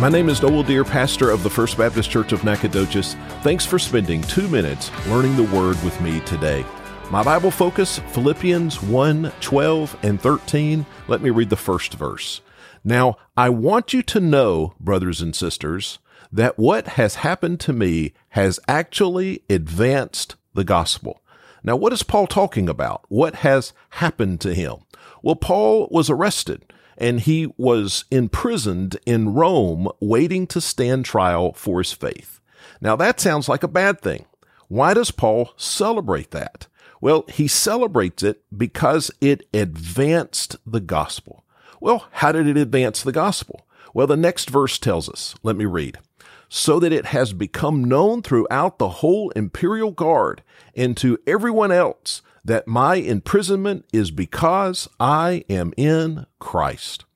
My name is Noel Deer, pastor of the First Baptist Church of Nacogdoches. Thanks for spending two minutes learning the Word with me today. My Bible focus, Philippians 1 12 and 13. Let me read the first verse. Now, I want you to know, brothers and sisters, that what has happened to me has actually advanced the gospel. Now, what is Paul talking about? What has happened to him? Well, Paul was arrested and he was imprisoned in Rome waiting to stand trial for his faith. Now that sounds like a bad thing. Why does Paul celebrate that? Well, he celebrates it because it advanced the gospel. Well, how did it advance the gospel? Well, the next verse tells us. Let me read. So that it has become known throughout the whole imperial guard and to everyone else that my imprisonment is because I am in Christ.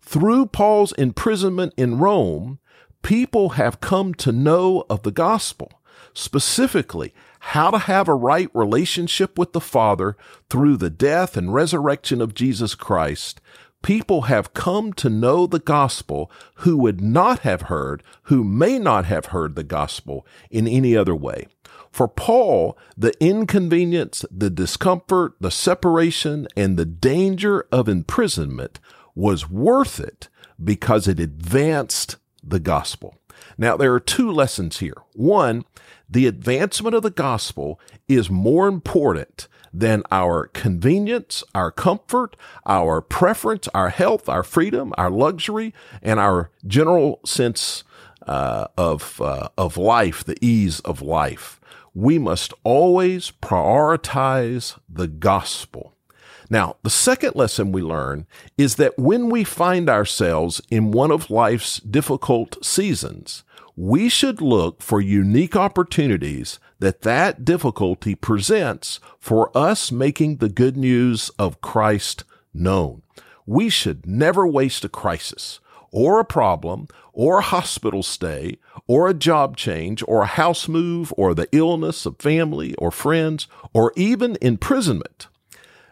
Through Paul's imprisonment in Rome, people have come to know of the gospel, specifically how to have a right relationship with the Father through the death and resurrection of Jesus Christ. People have come to know the gospel who would not have heard, who may not have heard the gospel in any other way. For Paul, the inconvenience, the discomfort, the separation, and the danger of imprisonment was worth it because it advanced the gospel. Now, there are two lessons here. One, the advancement of the gospel is more important than our convenience, our comfort, our preference, our health, our freedom, our luxury, and our general sense uh, of uh, of life, the ease of life we must always prioritize the gospel. Now, the second lesson we learn is that when we find ourselves in one of life's difficult seasons, we should look for unique opportunities that that difficulty presents for us making the good news of Christ known. We should never waste a crisis or a problem or a hospital stay or a job change or a house move or the illness of family or friends or even imprisonment.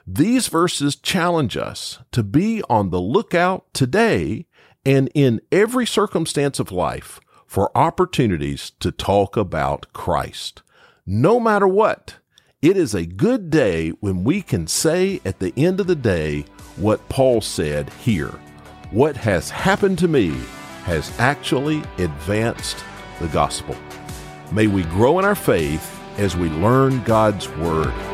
These verses challenge us to be on the lookout today and in every circumstance of life for opportunities to talk about Christ. No matter what, it is a good day when we can say at the end of the day what Paul said here. What has happened to me has actually advanced the gospel. May we grow in our faith as we learn God's Word.